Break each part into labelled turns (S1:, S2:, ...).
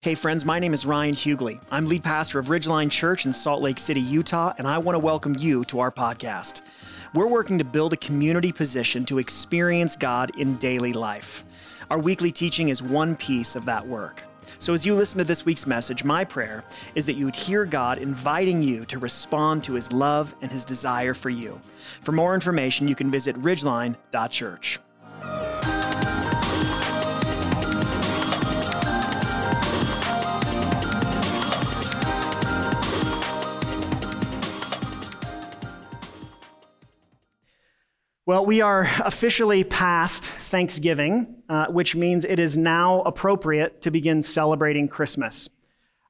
S1: Hey, friends, my name is Ryan Hughley. I'm lead pastor of Ridgeline Church in Salt Lake City, Utah, and I want to welcome you to our podcast. We're working to build a community position to experience God in daily life. Our weekly teaching is one piece of that work. So, as you listen to this week's message, my prayer is that you would hear God inviting you to respond to his love and his desire for you. For more information, you can visit ridgeline.church. Well, we are officially past Thanksgiving, uh, which means it is now appropriate to begin celebrating Christmas.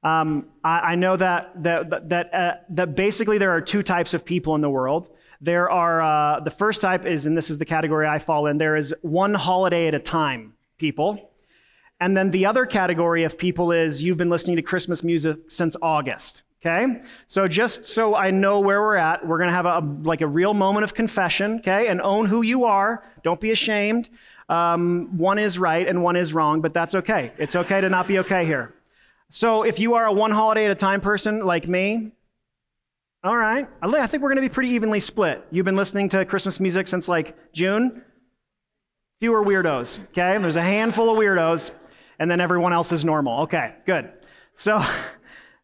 S1: Um, I, I, know that that that uh, that basically there are two types of people in the world. There are uh, the first type is, and this is the category I fall in. There is one holiday at a time people, and then the other category of people is you've been listening to Christmas music since August. Okay? So just so I know where we're at, we're going to have a, like a real moment of confession, okay? And own who you are. Don't be ashamed. Um, one is right and one is wrong, but that's okay. It's okay to not be okay here. So if you are a one holiday at a time person like me, all right, I think we're going to be pretty evenly split. You've been listening to Christmas music since like June. Fewer weirdos, okay? There's a handful of weirdos, and then everyone else is normal. Okay, good. So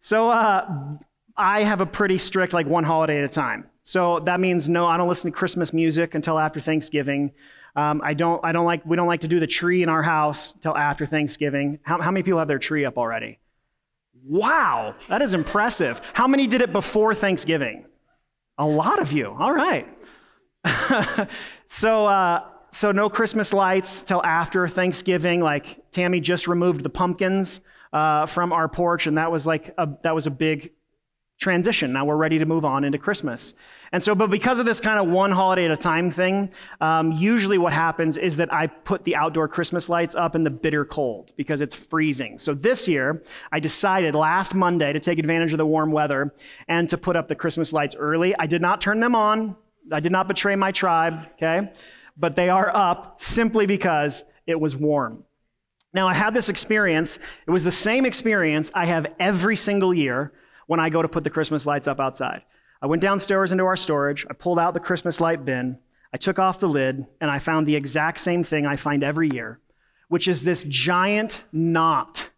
S1: So uh, I have a pretty strict, like one holiday at a time. So that means no, I don't listen to Christmas music until after Thanksgiving. Um, I don't, I don't like, we don't like to do the tree in our house till after Thanksgiving. How, how many people have their tree up already? Wow, that is impressive. How many did it before Thanksgiving? A lot of you. All right. so, uh, so no Christmas lights till after Thanksgiving. Like Tammy just removed the pumpkins uh, from our porch, and that was like a, that was a big transition. Now we're ready to move on into Christmas. And so, but because of this kind of one holiday at a time thing, um, usually what happens is that I put the outdoor Christmas lights up in the bitter cold because it's freezing. So this year, I decided last Monday to take advantage of the warm weather and to put up the Christmas lights early. I did not turn them on. I did not betray my tribe, okay? But they are up simply because it was warm. Now, I had this experience. It was the same experience I have every single year when I go to put the Christmas lights up outside. I went downstairs into our storage, I pulled out the Christmas light bin, I took off the lid, and I found the exact same thing I find every year, which is this giant knot,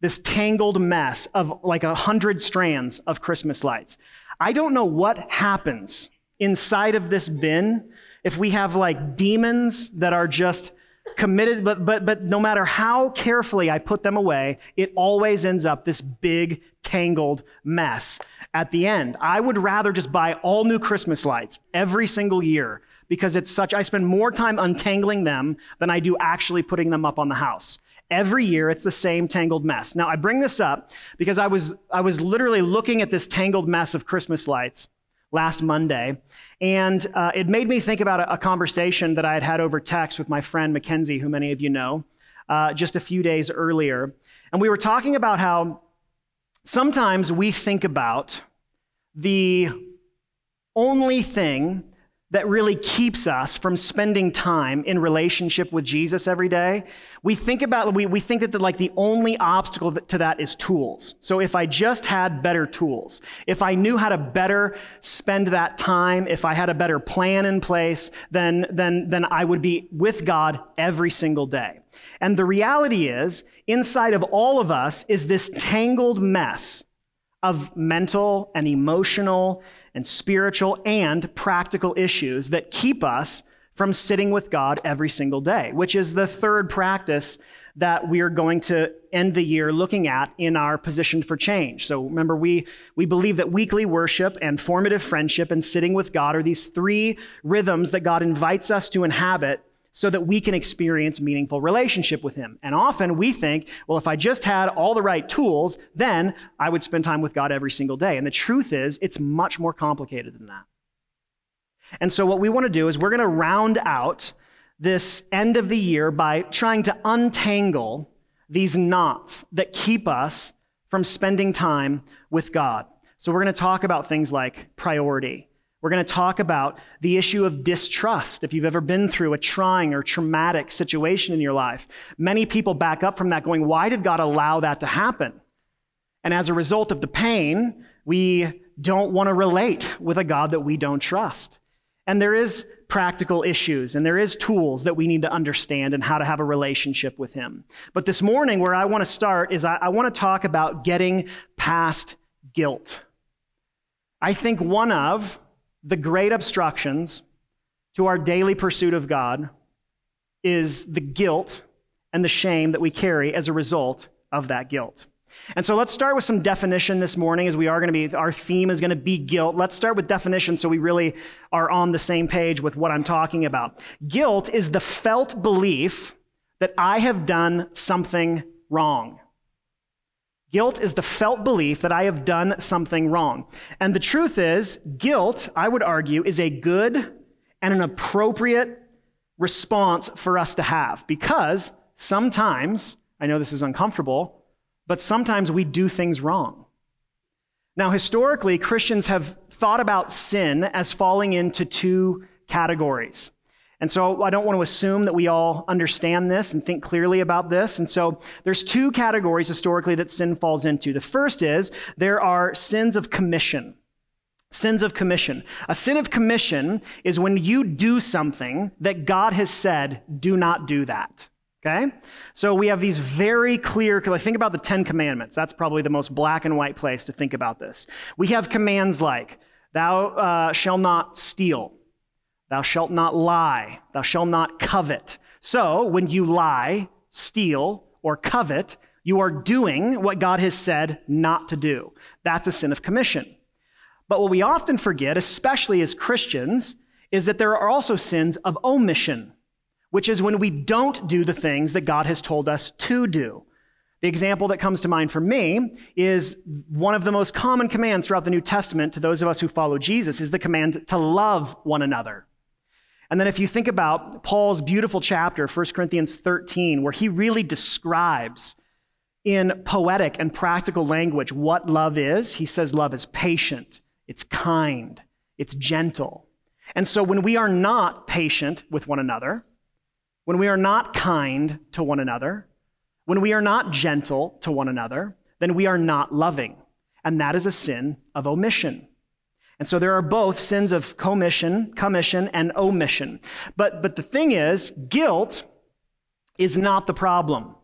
S1: this tangled mess of like a hundred strands of Christmas lights. I don't know what happens inside of this bin if we have like demons that are just committed, but, but, but no matter how carefully I put them away, it always ends up this big, tangled mess at the end. I would rather just buy all new Christmas lights every single year because it's such, I spend more time untangling them than I do actually putting them up on the house. Every year, it's the same tangled mess. Now, I bring this up because I was, I was literally looking at this tangled mess of Christmas lights last Monday. And uh, it made me think about a, a, conversation that I had had over text with my friend Mackenzie, who many of you know, uh, just a few days earlier. And we were talking about how sometimes we think about the only thing that really keeps us from spending time in relationship with Jesus every day. We think about, we, we think that the, like the only obstacle to that is tools. So if I just had better tools, if I knew how to better spend that time, if I had a better plan in place, then, then, then I would be with God every single day. And the reality is, inside of all of us is this tangled mess of mental and emotional and spiritual and practical issues that keep us from sitting with God every single day, which is the third practice that we are going to end the year looking at in our position for change. So remember, we, we believe that weekly worship and formative friendship and sitting with God are these three rhythms that God invites us to inhabit so that we can experience meaningful relationship with him. And often we think, well, if I just had all the right tools, then I would spend time with God every single day. And the truth is, it's much more complicated than that. And so what we want to do is we're going to round out this end of the year by trying to untangle these knots that keep us from spending time with God. So we're going to talk about things like priority. We're going to talk about the issue of distrust. If you've ever been through a trying or traumatic situation in your life, many people back up from that going, Why did God allow that to happen? And as a result of the pain, we don't want to relate with a God that we don't trust. And there is practical issues and there is tools that we need to understand and how to have a relationship with Him. But this morning, where I want to start is I, I want to talk about getting past guilt. I think one of the great obstructions to our daily pursuit of God is the guilt and the shame that we carry as a result of that guilt. And so let's start with some definition this morning as we are going to be, our theme is going to be guilt. Let's start with definition so we really are on the same page with what I'm talking about. Guilt is the felt belief that I have done something wrong. Guilt is the felt belief that I have done something wrong. And the truth is, guilt, I would argue, is a good and an appropriate response for us to have because sometimes, I know this is uncomfortable, but sometimes we do things wrong. Now, historically, Christians have thought about sin as falling into two categories. And so I don't want to assume that we all understand this and think clearly about this. And so there's two categories historically that sin falls into. The first is there are sins of commission. Sins of commission. A sin of commission is when you do something that God has said, do not do that. Okay? So we have these very clear, I think about the Ten Commandments. That's probably the most black and white place to think about this. We have commands like, thou uh, shalt not steal. Thou shalt not lie. Thou shalt not covet. So, when you lie, steal, or covet, you are doing what God has said not to do. That's a sin of commission. But what we often forget, especially as Christians, is that there are also sins of omission, which is when we don't do the things that God has told us to do. The example that comes to mind for me is one of the most common commands throughout the New Testament to those of us who follow Jesus is the command to love one another. And then if you think about Paul's beautiful chapter, 1 Corinthians 13, where he really describes in poetic and practical language what love is, he says love is patient, it's kind, it's gentle. And so when we are not patient with one another, when we are not kind to one another, when we are not gentle to one another, then we are not loving. And that is a sin of omission. And so there are both sins of commission, commission, and omission. But, but the thing is, guilt is not the problem.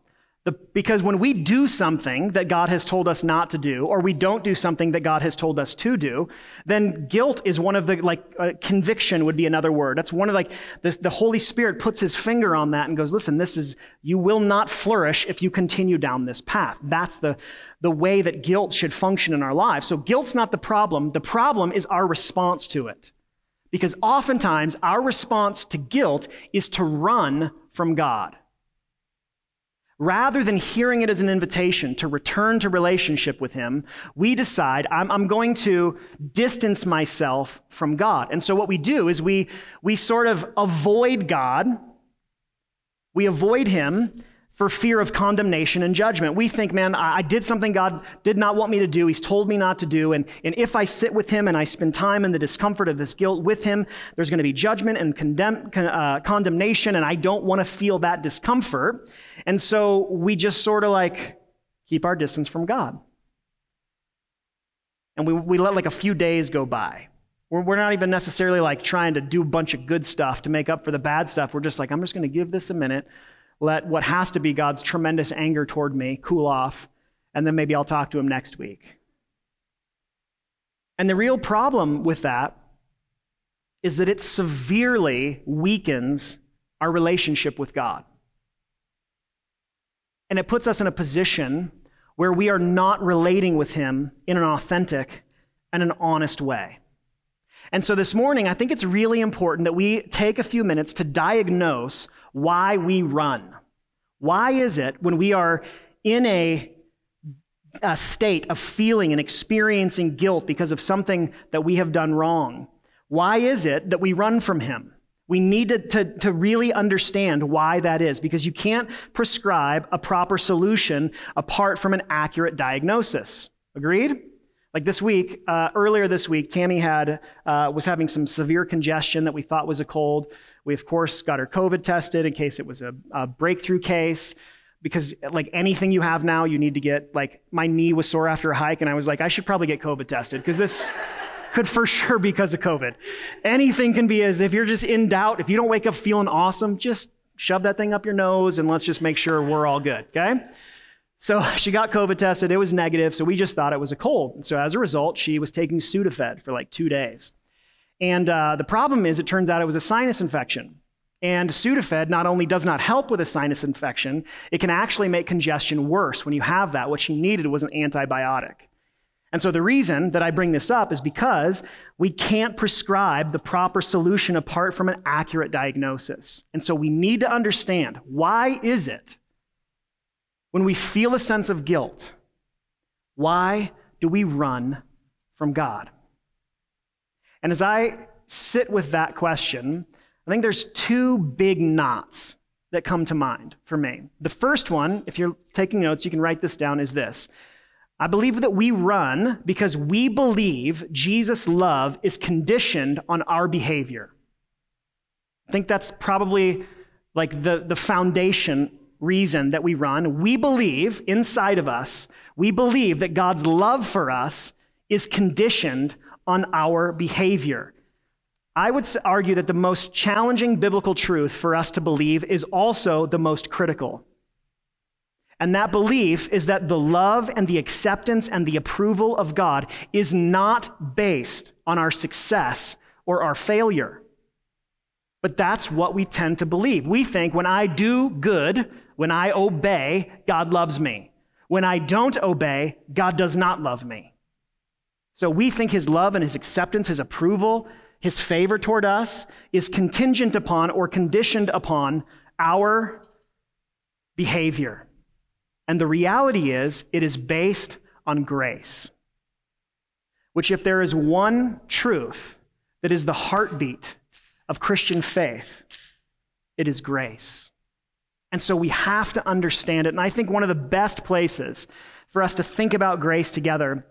S1: The, because when we do something that God has told us not to do, or we don't do something that God has told us to do, then guilt is one of the, like, uh, conviction would be another word. That's one of, like, the, the Holy Spirit puts his finger on that and goes, listen, this is, you will not flourish if you continue down this path. That's the, the way that guilt should function in our lives. So guilt's not the problem. The problem is our response to it. Because oftentimes our response to guilt is to run from God. Rather than hearing it as an invitation to return to relationship with Him, we decide, I'm, I'm, going to distance myself from God. And so what we do is we, we sort of avoid God, we avoid Him, for fear of condemnation and judgment. We think, man, I did something God did not want me to do. He's told me not to do. And, and if I sit with Him and I spend time in the discomfort of this guilt with Him, there's going to be judgment and condemn, uh, condemnation, and I don't want to feel that discomfort. And so we just sort of like keep our distance from God. And we, we let like a few days go by. We're, we're not even necessarily like trying to do a bunch of good stuff to make up for the bad stuff. We're just like, I'm just going to give this a minute let what has to be God's tremendous anger toward me cool off, and then maybe I'll talk to him next week. And the real problem with that is that it severely weakens our relationship with God. And it puts us in a position where we are not relating with Him in an authentic and an honest way. And so this morning, I think it's really important that we take a few minutes to diagnose why we run. Why is it when we are in a, a state of feeling and experiencing guilt because of something that we have done wrong? Why is it that we run from Him? We need to, to, to, really understand why that is because you can't prescribe a proper solution apart from an accurate diagnosis. Agreed? Like this week, uh, earlier this week, Tammy had uh, was having some severe congestion that we thought was a cold. We of course got her COVID tested in case it was a, a breakthrough case. Because like anything you have now, you need to get like my knee was sore after a hike, and I was like, I should probably get COVID tested because this could for sure be because of COVID. Anything can be as if you're just in doubt. If you don't wake up feeling awesome, just shove that thing up your nose and let's just make sure we're all good. Okay. So she got COVID tested. It was negative. So we just thought it was a cold. So as a result, she was taking Sudafed for like two days. And uh, the problem is, it turns out it was a sinus infection. And Sudafed not only does not help with a sinus infection, it can actually make congestion worse when you have that. What she needed was an antibiotic. And so the reason that I bring this up is because we can't prescribe the proper solution apart from an accurate diagnosis. And so we need to understand why is it when we feel a sense of guilt, why do we run from God? And as I sit with that question, I think there's two big knots that come to mind for me. The first one, if you're taking notes, you can write this down, is this. I believe that we run because we believe Jesus' love is conditioned on our behavior. I think that's probably like the, the foundation reason that we run. We believe inside of us, we believe that God's love for us is conditioned on our behavior. I would argue that the most challenging biblical truth for us to believe is also the most critical. And that belief is that the love and the acceptance and the approval of God is not based on our success or our failure. But that's what we tend to believe. We think when I do good, when I obey, God loves me. When I don't obey, God does not love me. So we think his love and his acceptance, his approval, his favor toward us is contingent upon or conditioned upon our behavior. And the reality is, it is based on grace. Which, if there is one truth that is the heartbeat of Christian faith, it is grace. And so we have to understand it. And I think one of the best places for us to think about grace together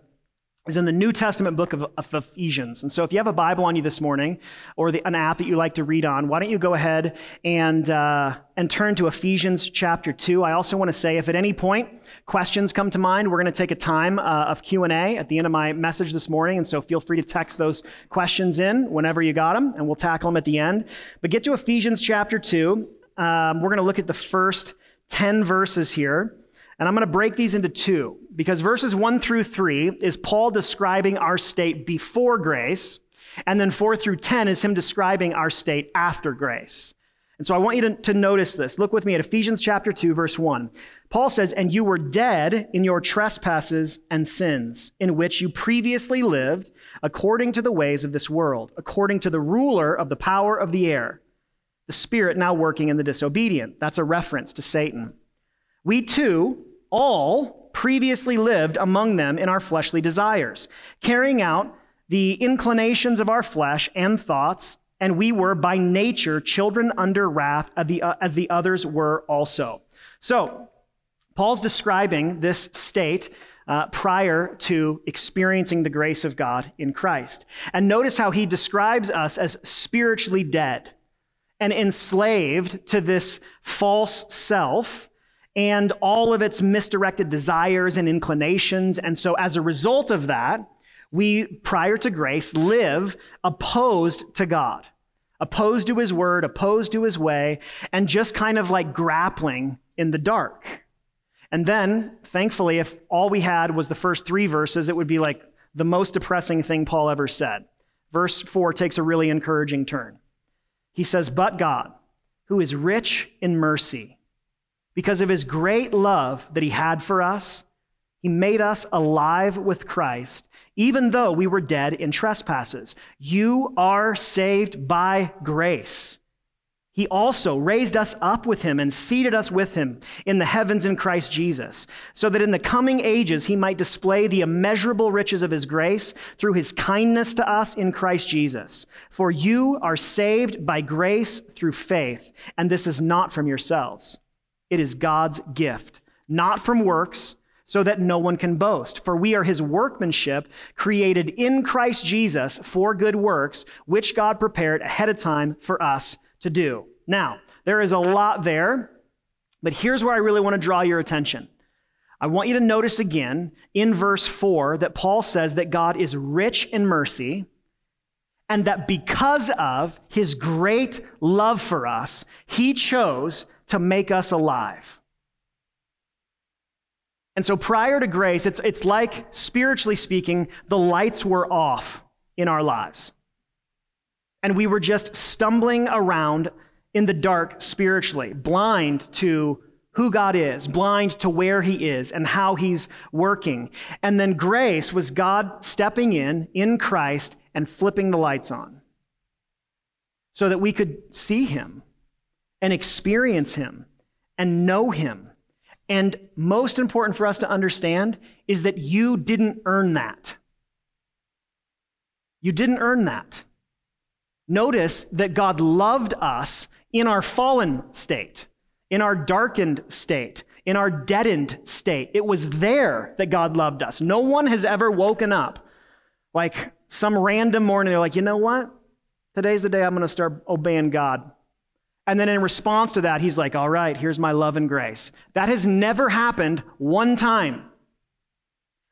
S1: is in the New Testament book of, of, Ephesians. And so if you have a Bible on you this morning or the, an app that you like to read on, why don't you go ahead and, uh, and turn to Ephesians chapter 2. I also want to say if at any point questions come to mind, we're going to take a time uh, of Q&A at the end of my message this morning. And so feel free to text those questions in whenever you got them, and we'll tackle them at the end. But get to Ephesians chapter 2. Um, we're going to look at the first 10 verses here. And I'm going to break these into two because verses one through three is Paul describing our state before grace, and then four through 10 is him describing our state after grace. And so I want you to, to notice this. Look with me at Ephesians chapter 2, verse 1. Paul says, And you were dead in your trespasses and sins, in which you previously lived according to the ways of this world, according to the ruler of the power of the air, the spirit now working in the disobedient. That's a reference to Satan. We too, all previously lived among them in our fleshly desires, carrying out the inclinations of our flesh and thoughts, and we were by nature children under wrath as the others were also. So, Paul's describing this state uh, prior to experiencing the grace of God in Christ. And notice how he describes us as spiritually dead and enslaved to this false self and all of its misdirected desires and inclinations. And so, as a result of that, we, prior to grace, live opposed to God, opposed to his word, opposed to his way, and just kind of like grappling in the dark. And then, thankfully, if all we had was the first three verses, it would be like the most depressing thing Paul ever said. Verse 4 takes a really encouraging turn. He says, But God, who is rich in mercy, because of his great love that he had for us, he made us alive with Christ, even though we were dead in trespasses. You are saved by grace. He also raised us up with him and seated us with him in the heavens in Christ Jesus, so that in the coming ages he might display the immeasurable riches of his grace through his kindness to us in Christ Jesus. For you are saved by grace through faith, and this is not from yourselves. It is God's gift, not from works, so that no one can boast. For we are his workmanship, created in Christ Jesus for good works, which God prepared ahead of time for us to do. Now, there is a lot there, but here's where I really want to draw your attention. I want you to notice again in verse 4 that Paul says that God is rich in mercy and that because of his great love for us, he chose to make us alive. And so prior to grace, it's, it's like, spiritually speaking, the lights were off in our lives. And we were just stumbling around in the dark spiritually, blind to who God is, blind to where He is and how He's working. And then grace was God stepping in in Christ and flipping the lights on so that we could see Him and experience Him and know Him and most important for us to understand is that you didn't earn that. You didn't earn that. Notice that God loved us in our fallen state, in our darkened state, in our deadened state. It was there that God loved us. No one has ever woken up like some random morning, they're like, you know what? Today's the day I'm going to start obeying God. And then in response to that, he's like, All right, here's my love and grace. That has never happened one time.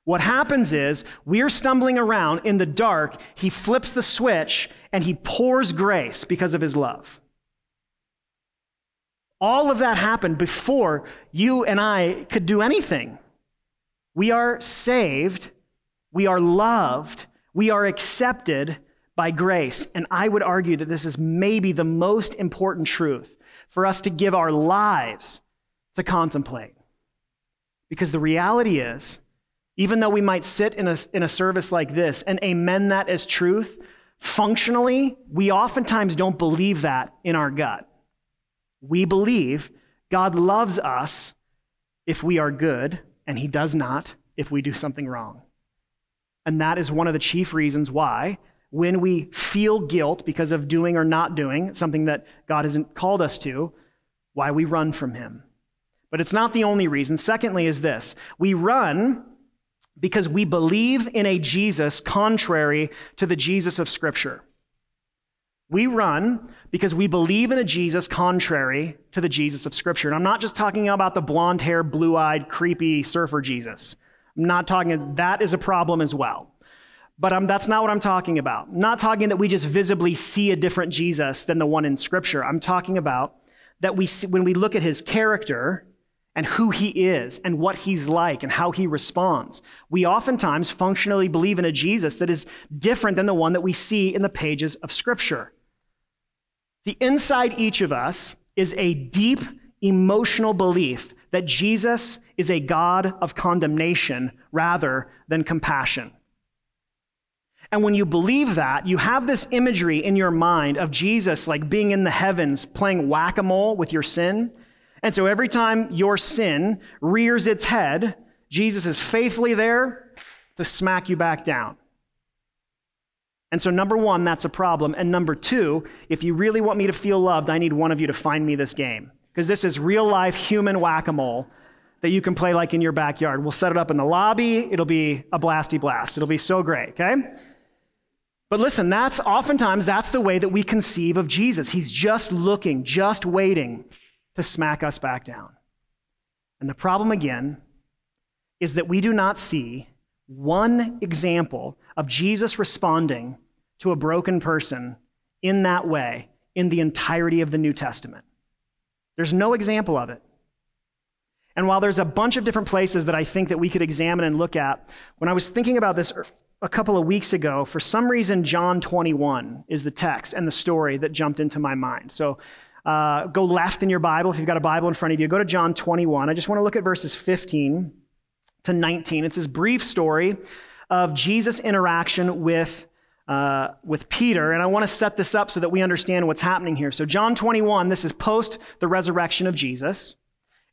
S1: What happens is we're stumbling around in the dark. He flips the switch and he pours grace because of his love. All of that happened before you and I could do anything. We are saved, we are loved, we are accepted by grace. And I would argue that this is maybe the most important truth for us to give our lives to contemplate. Because the reality is, even though we might sit in a, in a service like this and amen that as truth, functionally, we oftentimes don't believe that in our gut. We believe God loves us if we are good, and He does not if we do something wrong. And that is one of the chief reasons why when we feel guilt because of doing or not doing something that God hasn't called us to, why we run from Him. But it's not the only reason. Secondly, is this we run because we believe in a Jesus contrary to the Jesus of Scripture. We run because we believe in a Jesus contrary to the Jesus of Scripture. And I'm not just talking about the blonde hair, blue eyed, creepy surfer Jesus. I'm not talking, that is a problem as well. But um, that's not what I'm talking about. I'm not talking that we just visibly see a different Jesus than the one in Scripture. I'm talking about that we see, when we look at his character and who he is and what he's like and how he responds, we oftentimes functionally believe in a Jesus that is different than the one that we see in the pages of Scripture. The inside each of us is a deep emotional belief that Jesus is a God of condemnation rather than compassion. And when you believe that, you have this imagery in your mind of Jesus like being in the heavens playing whack a mole with your sin. And so every time your sin rears its head, Jesus is faithfully there to smack you back down. And so, number one, that's a problem. And number two, if you really want me to feel loved, I need one of you to find me this game. Because this is real life human whack a mole that you can play like in your backyard. We'll set it up in the lobby. It'll be a blasty blast. It'll be so great, okay? But listen, that's oftentimes that's the way that we conceive of Jesus. He's just looking, just waiting to smack us back down. And the problem again is that we do not see one example of Jesus responding to a broken person in that way in the entirety of the New Testament. There's no example of it. And while there's a bunch of different places that I think that we could examine and look at, when I was thinking about this a couple of weeks ago, for some reason, John 21 is the text and the story that jumped into my mind. So uh, go left in your Bible. If you've got a Bible in front of you, go to John 21. I just want to look at verses 15 to 19. It's this brief story of Jesus' interaction with, uh, with Peter. And I want to set this up so that we understand what's happening here. So, John 21, this is post the resurrection of Jesus.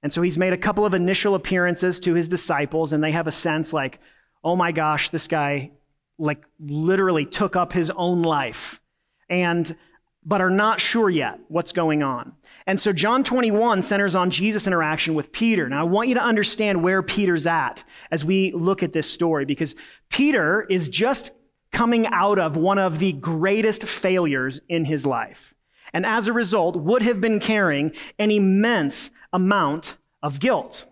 S1: And so he's made a couple of initial appearances to his disciples, and they have a sense like, oh my gosh, this guy like literally took up his own life. And but are not sure yet what's going on. And so John 21 centers on Jesus' interaction with Peter. Now, I want you to understand where Peter's at as we look at this story, because Peter is just coming out of one of the greatest failures in his life. And as a result, would have been carrying an immense amount of guilt.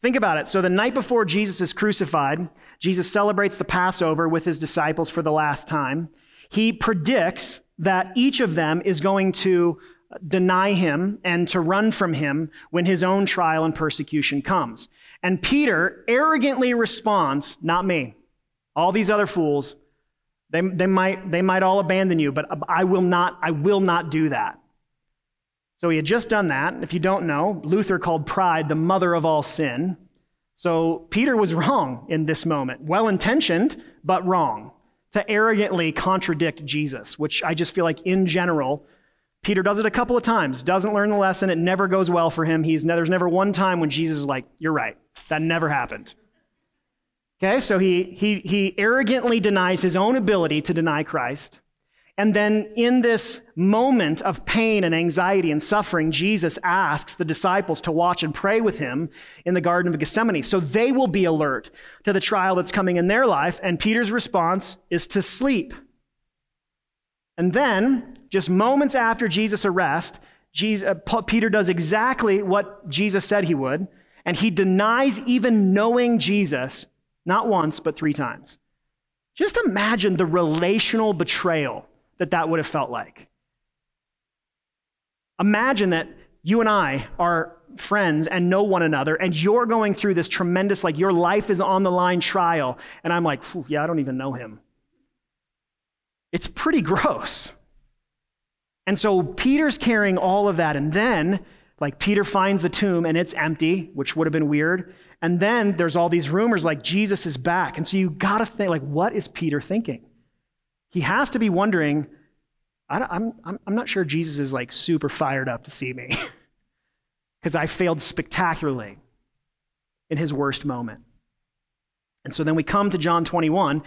S1: Think about it. So, the night before Jesus is crucified, Jesus celebrates the Passover with his disciples for the last time. He predicts that each of them is going to deny him and to run from him when his own trial and persecution comes. And Peter arrogantly responds, Not me. All these other fools, they, they, might, they might all abandon you, but I will not, I will not do that. So he had just done that. If you don't know, Luther called pride the mother of all sin. So Peter was wrong in this moment. Well intentioned, but wrong to arrogantly contradict Jesus, which I just feel like in general, Peter does it a couple of times, doesn't learn the lesson. It never goes well for him. He's, there's never one time when Jesus is like, You're right. That never happened. Okay, so he, he, he arrogantly denies his own ability to deny Christ. And then in this moment of pain and anxiety and suffering, Jesus asks the disciples to watch and pray with him in the Garden of Gethsemane. So they will be alert to the trial that's coming in their life. And Peter's response is to sleep. And then, just moments after Jesus' arrest, Jesus, uh, Peter does exactly what Jesus said he would, and he denies even knowing Jesus, not once, but three times. Just imagine the relational betrayal that that would have felt like. Imagine that you and I are friends and know one another, and you're going through this tremendous, like your life is on the line trial, and I'm like, yeah, I don't even know him. It's pretty gross. And so Peter's carrying all of that, and then, like, Peter finds the tomb and it's empty, which would have been weird. And then there's all these rumors like Jesus is back. And so you got to think, like, what is Peter thinking? He has to be wondering, I'm, I'm, I'm not sure Jesus is like super fired up to see me because I failed spectacularly in his worst moment. And so then we come to John 21,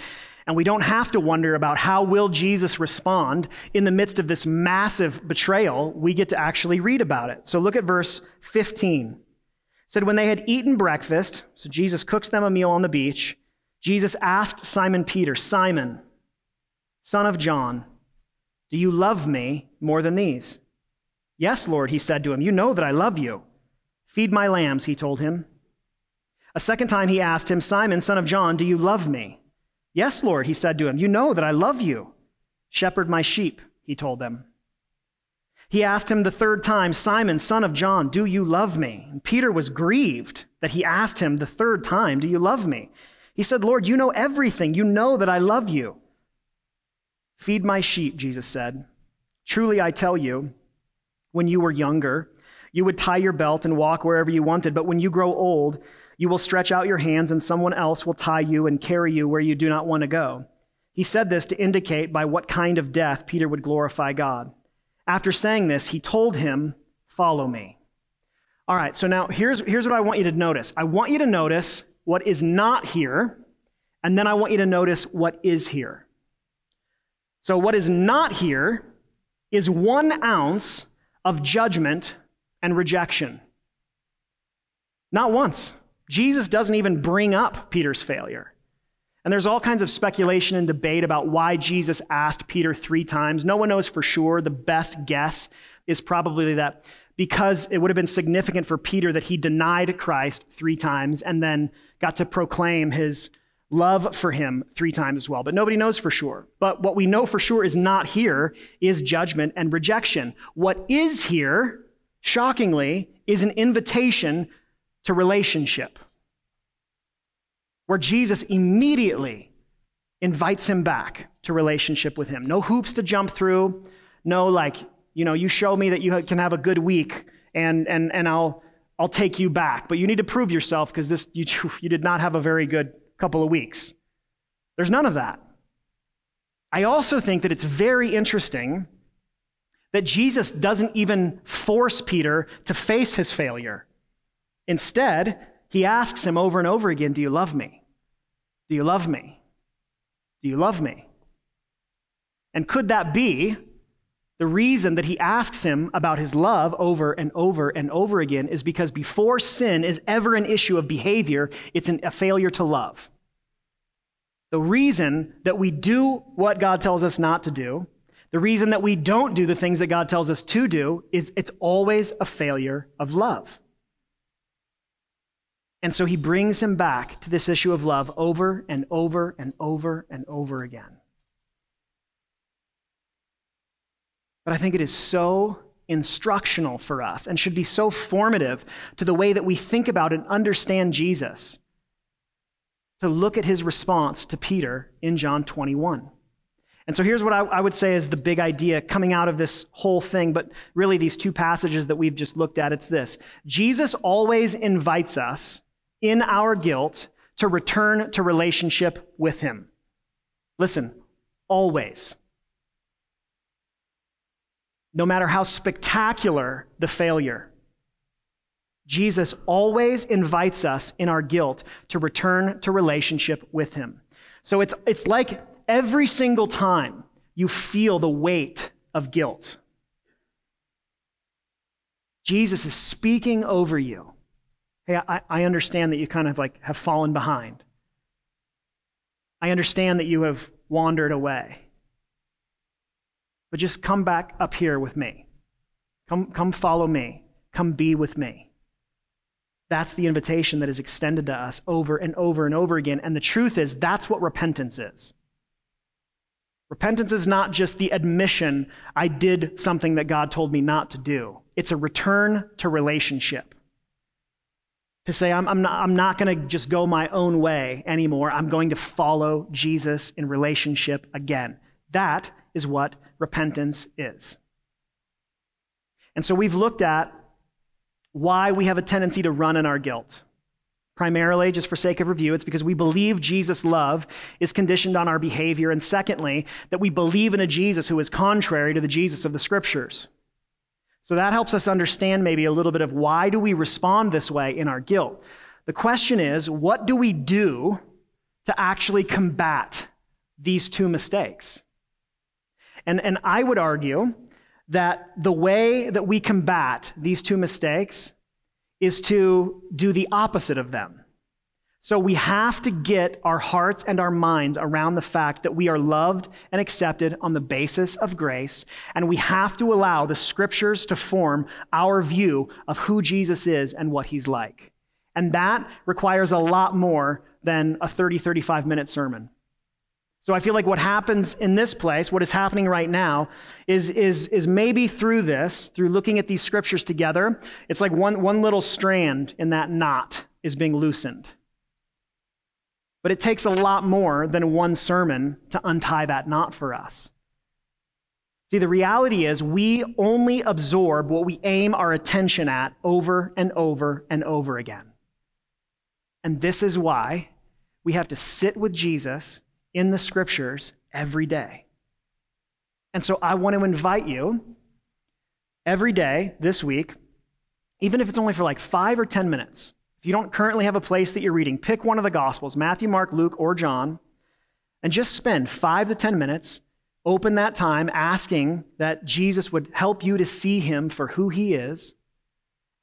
S1: and we don't have to wonder about how will Jesus respond in the midst of this massive betrayal. We get to actually read about it. So look at verse 15. It said, When they had eaten breakfast, so Jesus cooks them a meal on the beach, Jesus asked Simon Peter, Simon, son of John, do you love me more than these? Yes, Lord, he said to him, You know that I love you. Feed my lambs, he told him. A second time he asked him, Simon, son of John, do you love me? Yes, Lord, he said to him, You know that I love you. Shepherd my sheep, he told them. He asked him the third time, Simon, son of John, do you love me? And Peter was grieved that he asked him the third time, Do you love me? He said, Lord, you know everything. You know that I love you. Feed my sheep, Jesus said. Truly, I tell you, when you were younger, you would tie your belt and walk wherever you wanted, but when you grow old, you will stretch out your hands and someone else will tie you and carry you where you do not want to go. He said this to indicate by what kind of death Peter would glorify God. After saying this, he told him, Follow me. All right, so now here's, here's what I want you to notice I want you to notice what is not here, and then I want you to notice what is here. So, what is not here is one ounce of judgment and rejection. Not once. Jesus doesn't even bring up Peter's failure. And there's all kinds of speculation and debate about why Jesus asked Peter three times. No one knows for sure. The best guess is probably that because it would have been significant for Peter that he denied Christ three times and then got to proclaim his love for him three times as well. But nobody knows for sure. But what we know for sure is not here is judgment and rejection. What is here, shockingly, is an invitation to relationship, where Jesus immediately invites him back to relationship with him. No hoops to jump through. No, like, you know, you show me that you can have a good week and, and, and I'll, I'll take you back. But you need to prove yourself because this, you, you did not have a very good couple of weeks. There's none of that. I also think that it's very interesting that Jesus doesn't even force Peter to face his failure. Instead, he asks him over and over again Do you love me? Do you love me? Do you love me? And could that be The reason that he asks him about his love over and over and over again is because before sin is ever an issue of behavior, it's an, a failure to love. The reason that we do what God tells us not to do, the reason that we don't do the things that God tells us to do, is it's always a failure of love. And so he brings him back to this issue of love over and over and over and over again. But I think it is so instructional for us and should be so formative to the way that we think about and understand Jesus to look at his response to Peter in John 21. And so here's what I, I, would say is the big idea coming out of this whole thing, but really these two passages that we've just looked at. It's this Jesus always invites us in our guilt to return to relationship with him. Listen, always no matter how spectacular the failure. Jesus always invites us in our guilt to return to relationship with Him. So it's, it's like every single time you feel the weight of guilt, Jesus is speaking over you. Hey, I, I understand that you kind of like have fallen behind. I understand that you have wandered away. But just come back up here with me. Come, come follow me. Come be with me. That's the invitation that is extended to us over and over and over again. And the truth is, that's what repentance is. Repentance is not just the admission, I did something that God told me not to do. It's a return to relationship. To say, I'm, I'm not, I'm not going to just go my own way anymore. I'm going to follow Jesus in relationship again. That is what repentance is. And so we've looked at why we have a tendency to run in our guilt. Primarily, just for sake of review, it's because we believe Jesus' love is conditioned on our behavior. And secondly, that we believe in a Jesus who is contrary to the Jesus of the scriptures. So that helps us understand maybe a little bit of why do we respond this way in our guilt. The question is, what do we do to actually combat these two mistakes? And, and I would argue that the way that we combat these two mistakes is to do the opposite of them. So we have to get our hearts and our minds around the fact that we are loved and accepted on the basis of grace, and we have to allow the scriptures to form our view of who Jesus is and what he's like. And that requires a lot more than a 30, 35 minute sermon. So I feel like what happens in this place, what is happening right now, is, is, is maybe through this, through looking at these scriptures together, it's like one, one little strand in that knot is being loosened. But it takes a lot more than one sermon to untie that knot for us. See, the reality is we only absorb what we aim our attention at over and over and over again. And this is why we have to sit with Jesus in the scriptures every day. And so I want to invite you every day this week, even if it's only for like five or 10 minutes. If you don't currently have a place that you're reading, pick one of the Gospels Matthew, Mark, Luke, or John and just spend five to 10 minutes. Open that time asking that Jesus would help you to see him for who he is,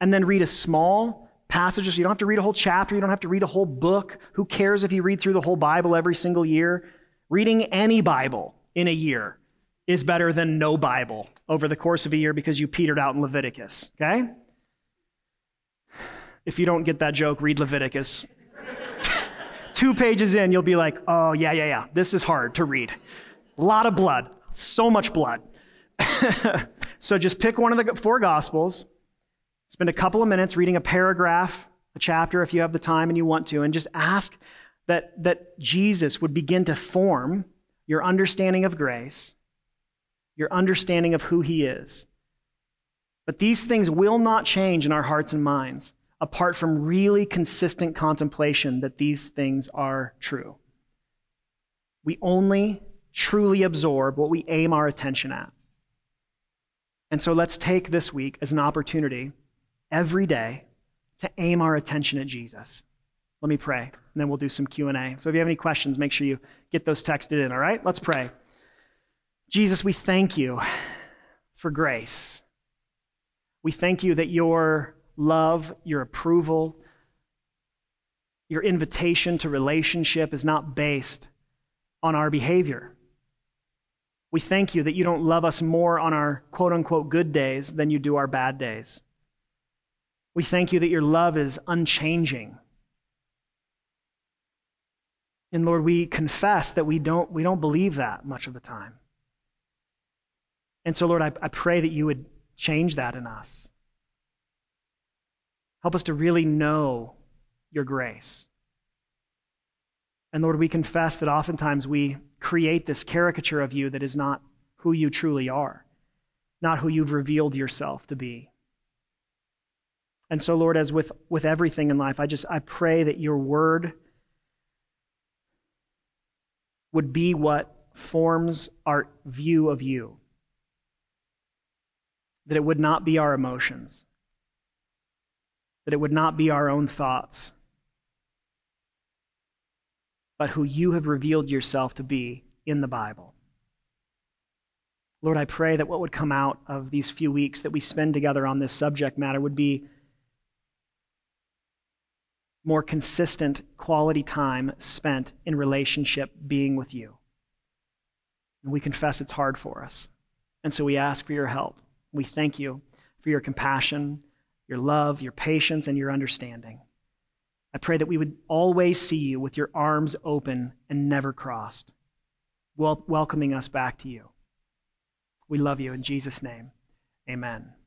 S1: and then read a small passages. You don't have to read a whole chapter. You don't have to read a whole book. Who cares if you read through the whole Bible every single year? Reading any Bible in a year is better than no Bible over the course of a year because you petered out in Leviticus, okay? If you don't get that joke, read Leviticus. Two pages in, you'll be like, oh, yeah, yeah, yeah, this is hard to read. A lot of blood, so much blood. so just pick one of the four Gospels Spend a couple of minutes reading a paragraph, a chapter if you have the time and you want to, and just ask that, that Jesus would begin to form your understanding of grace, your understanding of who he is. But these things will not change in our hearts and minds apart from really consistent contemplation that these things are true. We only truly absorb what we aim our attention at. And so let's take this week as an opportunity every day to aim our attention at Jesus. Let me pray, and then we'll do some Q&A. So if you have any questions, make sure you get those texted in, all right? Let's pray. Jesus, we thank you for grace. We thank you that your love, your approval, your invitation to relationship is not based on our behavior. We thank you that you don't love us more on our quote unquote good days than you do our bad days. We thank you that your love is unchanging. And Lord, we confess that we don't, we don't believe that much of the time. And so, Lord, I, I pray that you would change that in us. Help us to really know your grace. And Lord, we confess that oftentimes we create this caricature of you that is not who you truly are, not who you've revealed yourself to be. And so, Lord, as with, with everything in life, I just I pray that your word would be what forms our view of you. That it would not be our emotions, that it would not be our own thoughts, but who you have revealed yourself to be in the Bible. Lord, I pray that what would come out of these few weeks that we spend together on this subject matter would be more consistent quality time spent in relationship being with you. And we confess it's hard for us. And so we ask for your help. We thank you for your compassion, your love, your patience, and your understanding. I pray that we would always see you with your arms open and never crossed, wel- welcoming us back to you. We love you in Jesus' name. Amen.